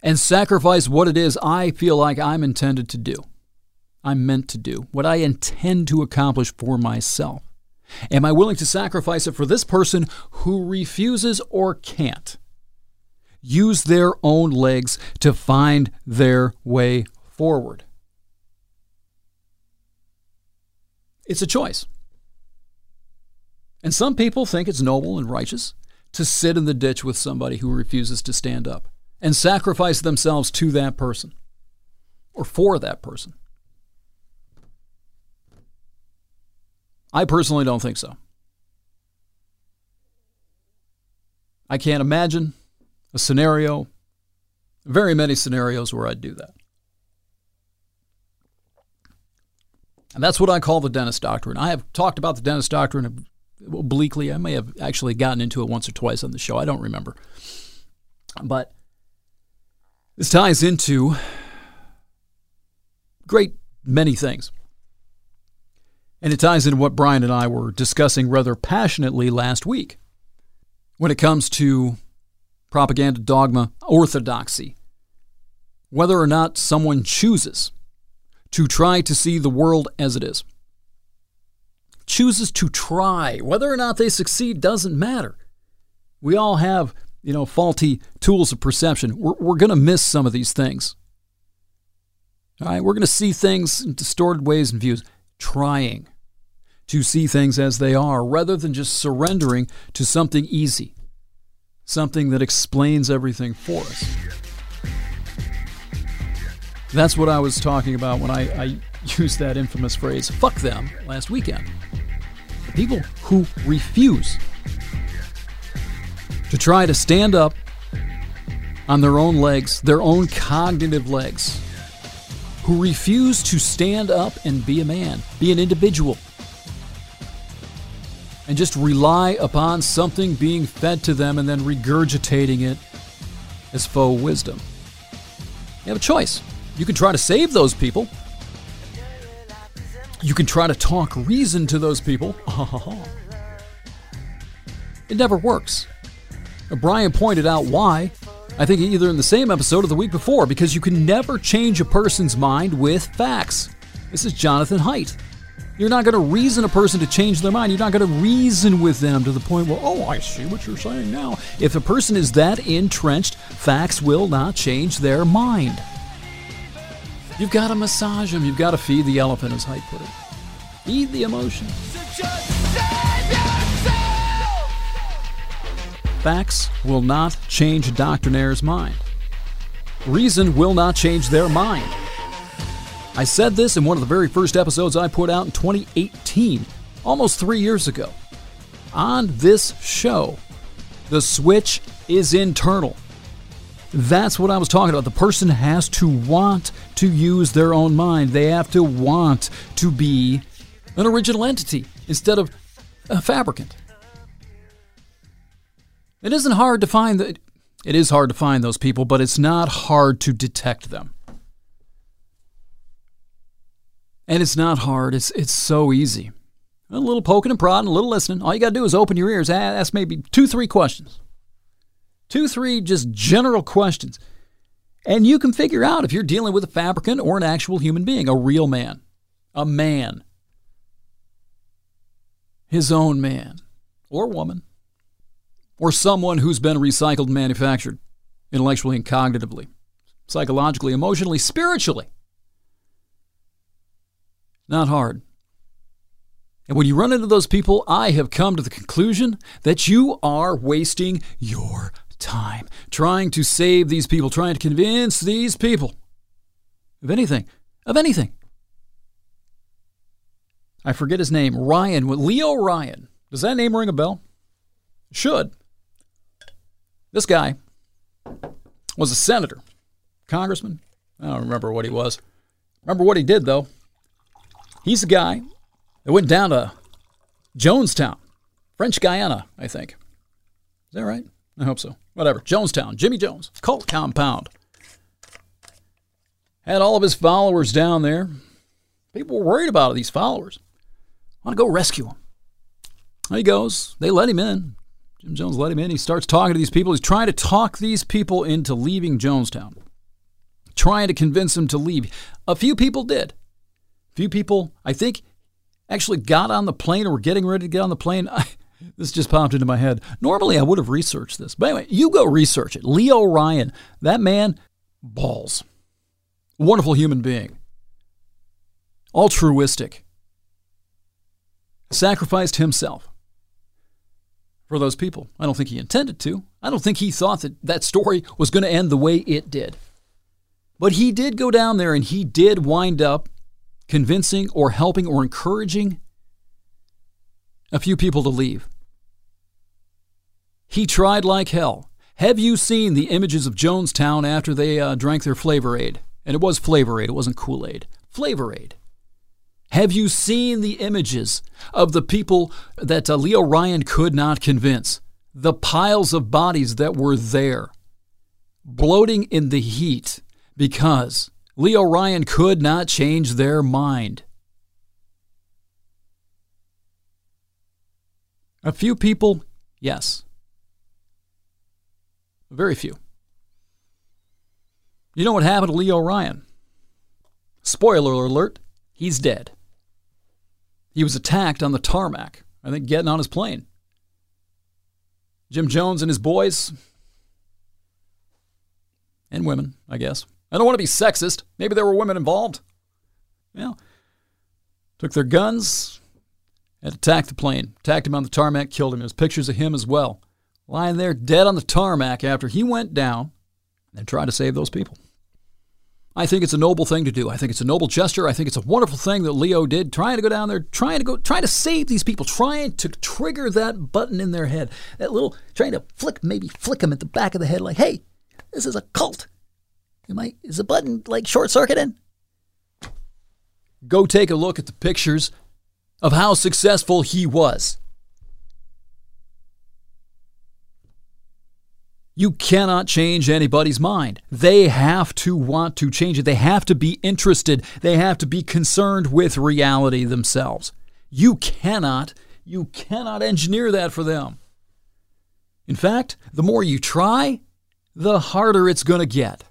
and sacrifice what it is I feel like I'm intended to do? I'm meant to do, what I intend to accomplish for myself. Am I willing to sacrifice it for this person who refuses or can't? Use their own legs to find their way forward. It's a choice. And some people think it's noble and righteous to sit in the ditch with somebody who refuses to stand up and sacrifice themselves to that person or for that person. I personally don't think so. I can't imagine a scenario, very many scenarios where I'd do that. And that's what I call the Dennis Doctrine. I have talked about the Dennis Doctrine obliquely. I may have actually gotten into it once or twice on the show. I don't remember. But this ties into great many things. And it ties into what Brian and I were discussing rather passionately last week when it comes to propaganda, dogma, orthodoxy. Whether or not someone chooses to try to see the world as it is, chooses to try, whether or not they succeed doesn't matter. We all have, you know, faulty tools of perception. We're, we're going to miss some of these things. All right, we're going to see things in distorted ways and views. Trying to see things as they are rather than just surrendering to something easy, something that explains everything for us. That's what I was talking about when I, I used that infamous phrase, fuck them, last weekend. The people who refuse to try to stand up on their own legs, their own cognitive legs, who refuse to stand up and be a man, be an individual, and just rely upon something being fed to them and then regurgitating it as faux wisdom. You have a choice. You can try to save those people. You can try to talk reason to those people. it never works. Uh, Brian pointed out why. I think either in the same episode or the week before, because you can never change a person's mind with facts. This is Jonathan Haidt. You're not going to reason a person to change their mind. You're not going to reason with them to the point where, oh, I see what you're saying now. If a person is that entrenched, facts will not change their mind. You've got to massage them. You've got to feed the elephant, as Haidt put it. Feed the emotion. Facts will not change a doctrinaire's mind. Reason will not change their mind. I said this in one of the very first episodes I put out in 2018, almost three years ago. On this show, the switch is internal. That's what I was talking about. The person has to want to use their own mind. They have to want to be an original entity instead of a fabricant. It isn't hard to find that it is hard to find those people, but it's not hard to detect them. And it's not hard. It's it's so easy. A little poking and prodding, a little listening. All you got to do is open your ears, ask maybe two, three questions. Two, three just general questions. And you can figure out if you're dealing with a fabricant or an actual human being, a real man, a man, his own man or woman, or someone who's been recycled manufactured intellectually and cognitively, psychologically, emotionally, spiritually. Not hard. And when you run into those people, I have come to the conclusion that you are wasting your time trying to save these people, trying to convince these people of anything, of anything. I forget his name. Ryan, Leo Ryan. Does that name ring a bell? Should. This guy was a senator, congressman. I don't remember what he was. Remember what he did, though. He's the guy that went down to Jonestown, French Guiana, I think. Is that right? I hope so. Whatever. Jonestown, Jimmy Jones, cult compound. Had all of his followers down there. People were worried about these followers. Want to go rescue him. There he goes. They let him in. Jim Jones let him in. He starts talking to these people. He's trying to talk these people into leaving Jonestown, trying to convince them to leave. A few people did. Few people, I think, actually got on the plane or were getting ready to get on the plane. I, this just popped into my head. Normally, I would have researched this. But anyway, you go research it. Leo Ryan, that man, balls. Wonderful human being. Altruistic. Sacrificed himself for those people. I don't think he intended to. I don't think he thought that that story was going to end the way it did. But he did go down there and he did wind up convincing or helping or encouraging a few people to leave. He tried like hell. Have you seen the images of Jonestown after they uh, drank their Flavor Aid? And it was Flavor Aid, it wasn't Kool Aid. Flavor Aid. Have you seen the images of the people that uh, Leo Ryan could not convince? The piles of bodies that were there, bloating in the heat because Leo Ryan could not change their mind. A few people, yes. Very few. You know what happened to Leo Ryan? Spoiler alert, he's dead. He was attacked on the tarmac, I think getting on his plane. Jim Jones and his boys, and women, I guess. I don't want to be sexist. Maybe there were women involved. Yeah. Took their guns, and attacked the plane. Attacked him on the tarmac, killed him. There's pictures of him as well, lying there dead on the tarmac after he went down and tried to save those people. I think it's a noble thing to do. I think it's a noble gesture. I think it's a wonderful thing that Leo did, trying to go down there, trying to go, trying to save these people, trying to trigger that button in their head, that little, trying to flick, maybe flick them at the back of the head, like, hey, this is a cult. Am I? Is the button like short circuiting? Go take a look at the pictures of how successful he was. You cannot change anybody's mind. They have to want to change it. They have to be interested. They have to be concerned with reality themselves. You cannot, you cannot engineer that for them. In fact, the more you try, the harder it's going to get.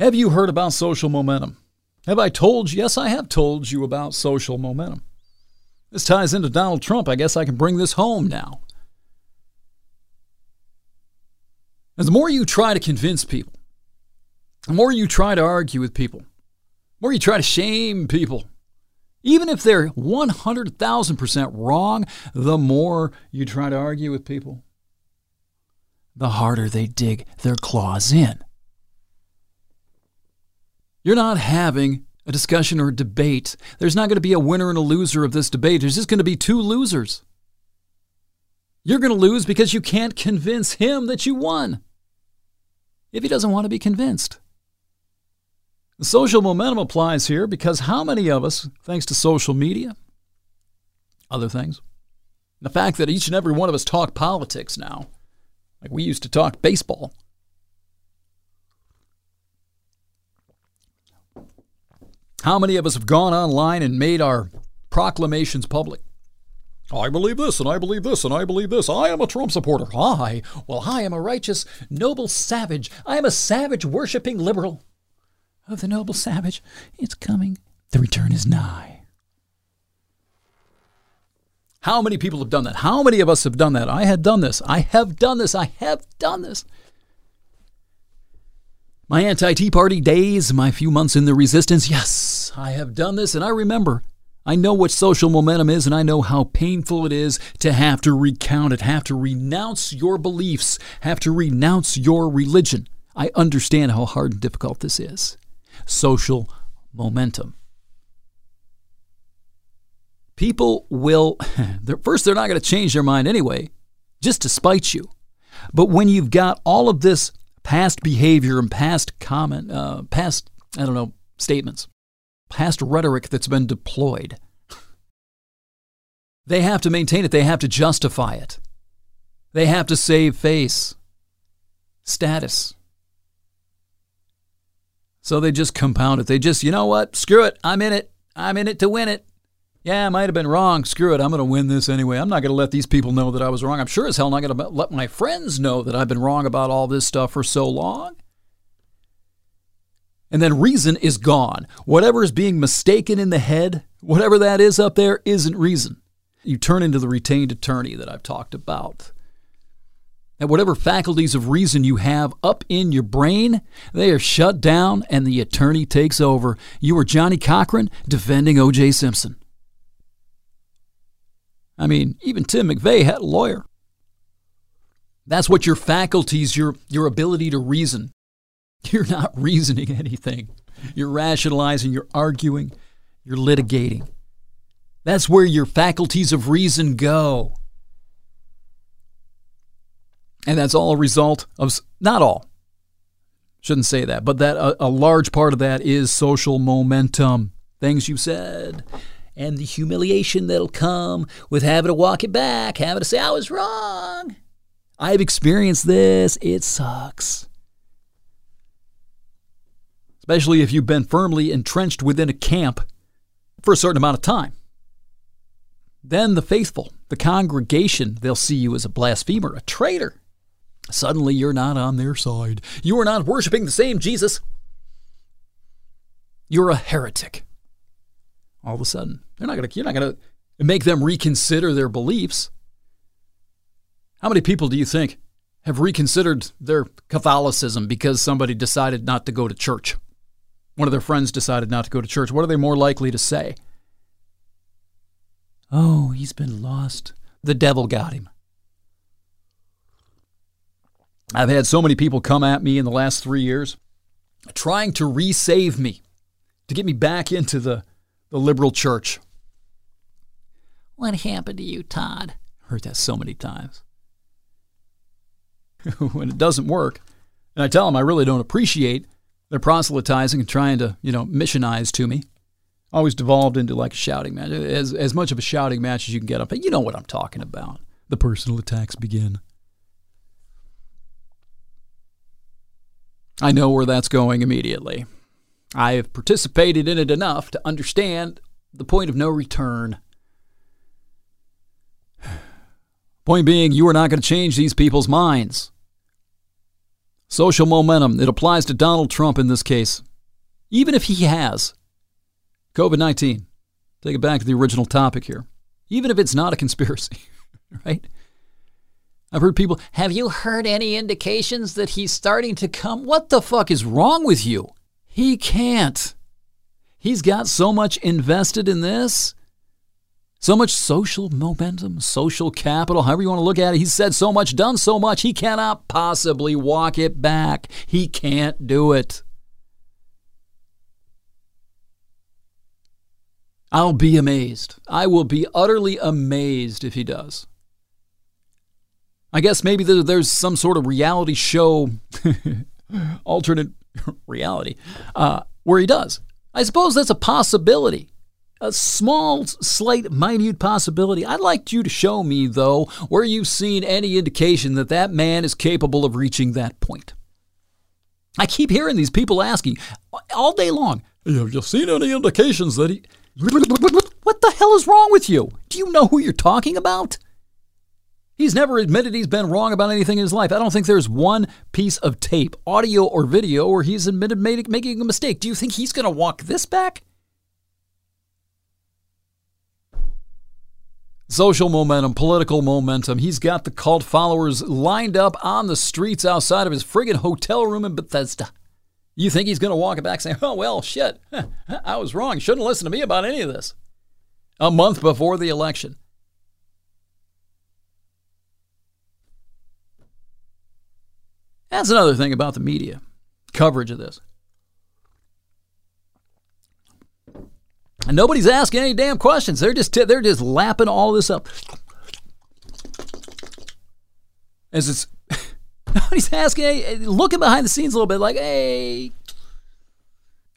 Have you heard about social momentum? Have I told you? Yes, I have told you about social momentum. This ties into Donald Trump. I guess I can bring this home now. The more you try to convince people, the more you try to argue with people, the more you try to shame people, even if they're 100,000% wrong, the more you try to argue with people, the harder they dig their claws in. You're not having a discussion or a debate. There's not going to be a winner and a loser of this debate. There's just going to be two losers. You're going to lose because you can't convince him that you won. if he doesn't want to be convinced. Social momentum applies here because how many of us, thanks to social media, other things, the fact that each and every one of us talk politics now, like we used to talk baseball. How many of us have gone online and made our proclamations public? I believe this, and I believe this, and I believe this. I am a Trump supporter. I, well, I am a righteous, noble savage. I am a savage worshiping liberal. Of the noble savage, it's coming. The return is nigh. How many people have done that? How many of us have done that? I had done this. I have done this. I have done this. My anti Tea Party days, my few months in the resistance, yes, I have done this, and I remember I know what social momentum is, and I know how painful it is to have to recount it, have to renounce your beliefs, have to renounce your religion. I understand how hard and difficult this is. Social momentum. People will, first, they're not going to change their mind anyway, just to spite you. But when you've got all of this past behavior and past comment, uh, past, I don't know, statements, past rhetoric that's been deployed. They have to maintain it, they have to justify it. They have to save face, status. So they just compound it. They just, you know what? Screw it. I'm in it. I'm in it to win it. Yeah, I might have been wrong. Screw it. I'm going to win this anyway. I'm not going to let these people know that I was wrong. I'm sure as hell not going to let my friends know that I've been wrong about all this stuff for so long. And then reason is gone. Whatever is being mistaken in the head, whatever that is up there, isn't reason. You turn into the retained attorney that I've talked about. And whatever faculties of reason you have up in your brain, they are shut down and the attorney takes over. You are Johnnie Cochran defending O.J. Simpson. I mean, even Tim McVeigh had a lawyer. That's what your faculties, your, your ability to reason, You're not reasoning anything. You're rationalizing, you're arguing, you're litigating. That's where your faculties of reason go. And that's all a result of, not all, shouldn't say that, but that a, a large part of that is social momentum. Things you said, and the humiliation that'll come with having to walk it back, having to say, I was wrong. I've experienced this. It sucks especially if you've been firmly entrenched within a camp for a certain amount of time. Then the faithful, the congregation, they'll see you as a blasphemer, a traitor. Suddenly you're not on their side. You are not worshiping the same Jesus. You're a heretic. All of a sudden, they're not gonna, you're not going to make them reconsider their beliefs. How many people do you think have reconsidered their Catholicism because somebody decided not to go to church? one of their friends decided not to go to church, what are they more likely to say? Oh, he's been lost. The devil got him. I've had so many people come at me in the last three years trying to resave me, to get me back into the, the liberal church. What happened to you, Todd? Heard that so many times. when it doesn't work, and I tell them I really don't appreciate they're proselytizing and trying to, you know, missionize to me. Always devolved into like a shouting match, as, as much of a shouting match as you can get up. But you know what I'm talking about. The personal attacks begin. I know where that's going immediately. I have participated in it enough to understand the point of no return. Point being, you are not going to change these people's minds. Social momentum. It applies to Donald Trump in this case. Even if he has COVID 19. Take it back to the original topic here. Even if it's not a conspiracy, right? I've heard people, have you heard any indications that he's starting to come? What the fuck is wrong with you? He can't. He's got so much invested in this. So much social momentum, social capital, however you want to look at it. He's said so much, done so much, he cannot possibly walk it back. He can't do it. I'll be amazed. I will be utterly amazed if he does. I guess maybe there's some sort of reality show alternate reality uh, where he does. I suppose that's a possibility. A small, slight, minute possibility. I'd like you to show me, though, where you've seen any indication that that man is capable of reaching that point. I keep hearing these people asking all day long, Have you seen any indications that he. What the hell is wrong with you? Do you know who you're talking about? He's never admitted he's been wrong about anything in his life. I don't think there's one piece of tape, audio or video, where he's admitted making a mistake. Do you think he's going to walk this back? Social momentum, political momentum. He's got the cult followers lined up on the streets outside of his friggin' hotel room in Bethesda. You think he's going to walk it back saying, oh, well, shit, I was wrong. You shouldn't listen to me about any of this. A month before the election. That's another thing about the media coverage of this. And nobody's asking any damn questions. They're just they're just lapping all this up. As it's nobody's asking, hey, looking behind the scenes a little bit, like, hey,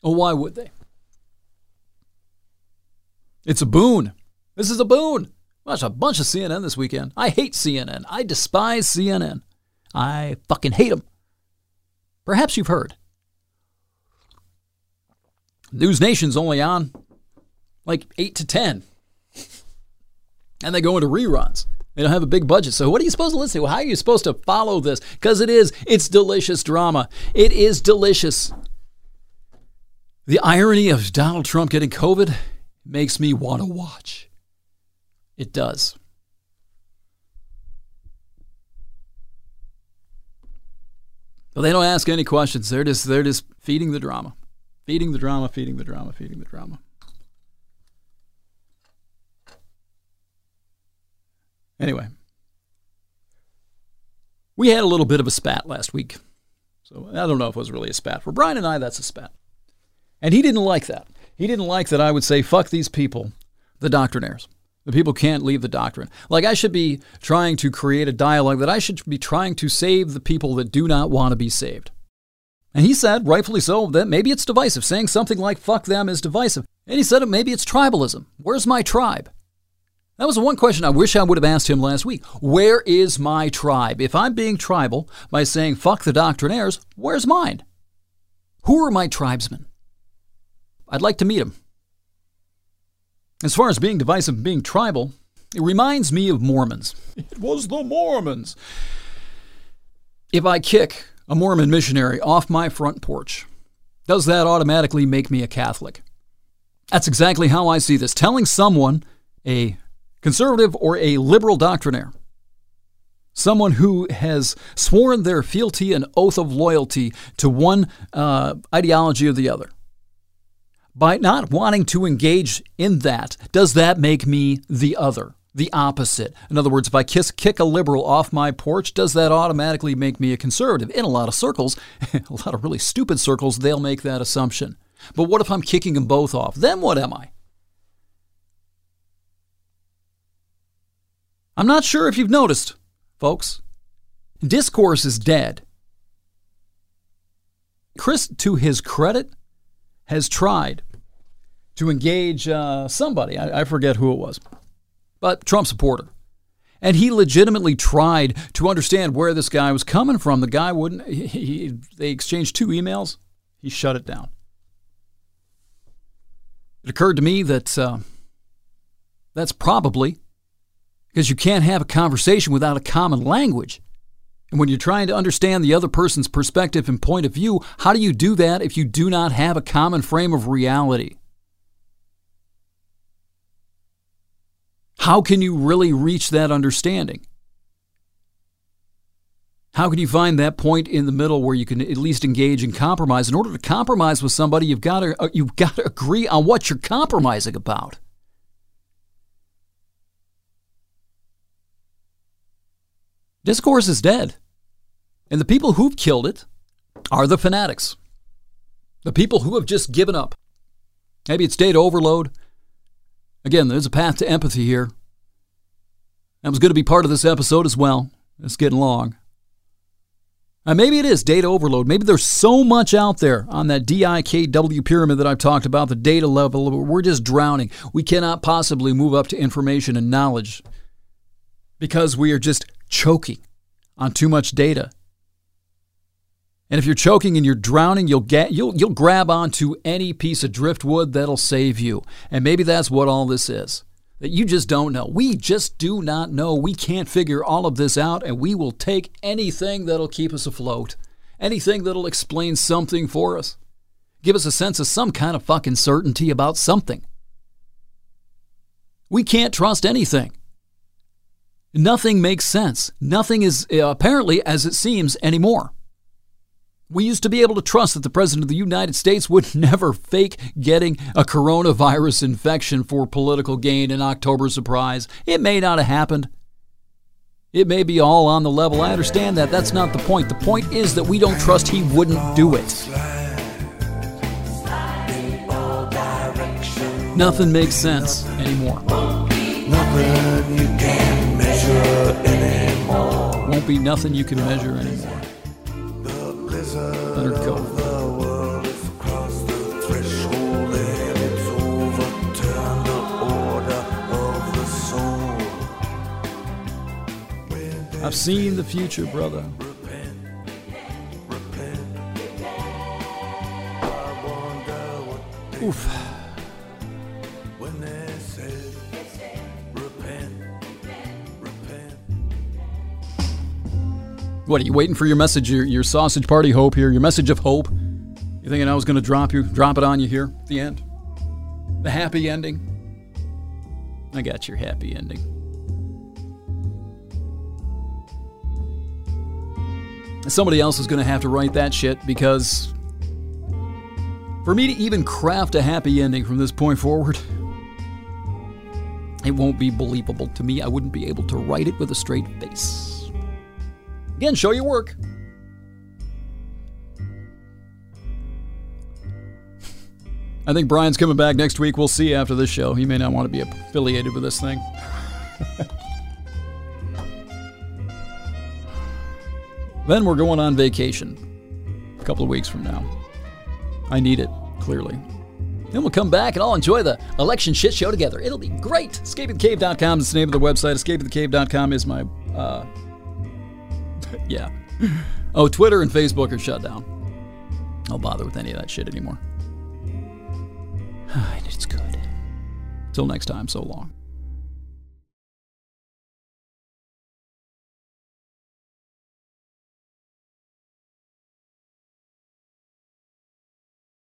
well, why would they? It's a boon. This is a boon. Watch a bunch of CNN this weekend. I hate CNN. I despise CNN. I fucking hate them. Perhaps you've heard. NewsNation's only on like 8 to 10. And they go into reruns. They don't have a big budget. So what are you supposed to listen to? How are you supposed to follow this? Because it is, it's delicious drama. It is delicious. The irony of Donald Trump getting COVID makes me want to watch. It does. But they don't ask any questions. They're just they're just feeding the drama. Feeding the drama, feeding the drama, feeding the drama. Anyway, we had a little bit of a spat last week. So I don't know if it was really a spat. For Brian and I, that's a spat. And he didn't like that. He didn't like that I would say, fuck these people, the doctrinaires. The people can't leave the doctrine. Like I should be trying to create a dialogue that I should be trying to save the people that do not want to be saved. And he said, rightfully so, that maybe it's divisive. Saying something like fuck them is divisive. And he said maybe it's tribalism. Where's my tribe? That was the one question I wish I would have asked him last week. Where is my tribe? If I'm being tribal by saying fuck the doctrinaires, where's mine? Who are my tribesmen? I'd like to meet them. As far as being divisive and being tribal, it reminds me of Mormons. It was the Mormons. If I kick a Mormon missionary off my front porch, does that automatically make me a Catholic? That's exactly how I see this. Telling someone, a conservative or a liberal doctrinaire, someone who has sworn their fealty and oath of loyalty to one uh, ideology or the other, by not wanting to engage in that, does that make me the other, the opposite? In other words, if I kiss, kick a liberal off my porch, does that automatically make me a conservative? In a lot of circles, a lot of really stupid circles, they'll make that assumption. But what if I'm kicking them both off? Then what am I? I'm not sure if you've noticed, folks. Discourse is dead. Chris, to his credit, has tried to engage uh, somebody, I, I forget who it was, but Trump supporter. And he legitimately tried to understand where this guy was coming from. The guy wouldn't, he, he, they exchanged two emails, he shut it down. It occurred to me that uh, that's probably because you can't have a conversation without a common language. And when you're trying to understand the other person's perspective and point of view, how do you do that if you do not have a common frame of reality? How can you really reach that understanding? How can you find that point in the middle where you can at least engage in compromise? In order to compromise with somebody, you've got to uh, you've got to agree on what you're compromising about. Discourse is dead. And the people who've killed it are the fanatics, the people who have just given up. Maybe it's data overload. Again, there's a path to empathy here. That was going to be part of this episode as well. It's getting long. Uh, maybe it is data overload. Maybe there's so much out there on that DIKW pyramid that I've talked about, the data level. We're just drowning. We cannot possibly move up to information and knowledge because we are just choking on too much data. And if you're choking and you're drowning, you'll get you'll you'll grab onto any piece of driftwood that'll save you. And maybe that's what all this is that you just don't know. We just do not know. We can't figure all of this out, and we will take anything that'll keep us afloat, anything that'll explain something for us, give us a sense of some kind of fucking certainty about something. We can't trust anything. Nothing makes sense. Nothing is uh, apparently as it seems anymore. We used to be able to trust that the President of the United States would never fake getting a coronavirus infection for political gain in October surprise. It may not have happened. It may be all on the level. I understand that. That's not the point. The point is that we don't trust he wouldn't do it. Nothing makes sense anymore. Nothing you can measure anymore. Won't be nothing you can measure anymore. I've seen the future, brother. What are you waiting for your message, your, your sausage party hope here, your message of hope? You thinking I was going to drop you, drop it on you here at the end? The happy ending? I got your happy ending. Somebody else is going to have to write that shit because for me to even craft a happy ending from this point forward, it won't be believable to me. I wouldn't be able to write it with a straight face. Again, show your work. I think Brian's coming back next week. We'll see after this show. He may not want to be affiliated with this thing. then we're going on vacation a couple of weeks from now. I need it, clearly. Then we'll come back and I'll enjoy the election shit show together. It'll be great. EscapeTheCave.com is the name of the website. EscapeTheCave.com is my, uh, yeah. Oh, Twitter and Facebook are shut down. I'll bother with any of that shit anymore. it's good. Till next time, so long.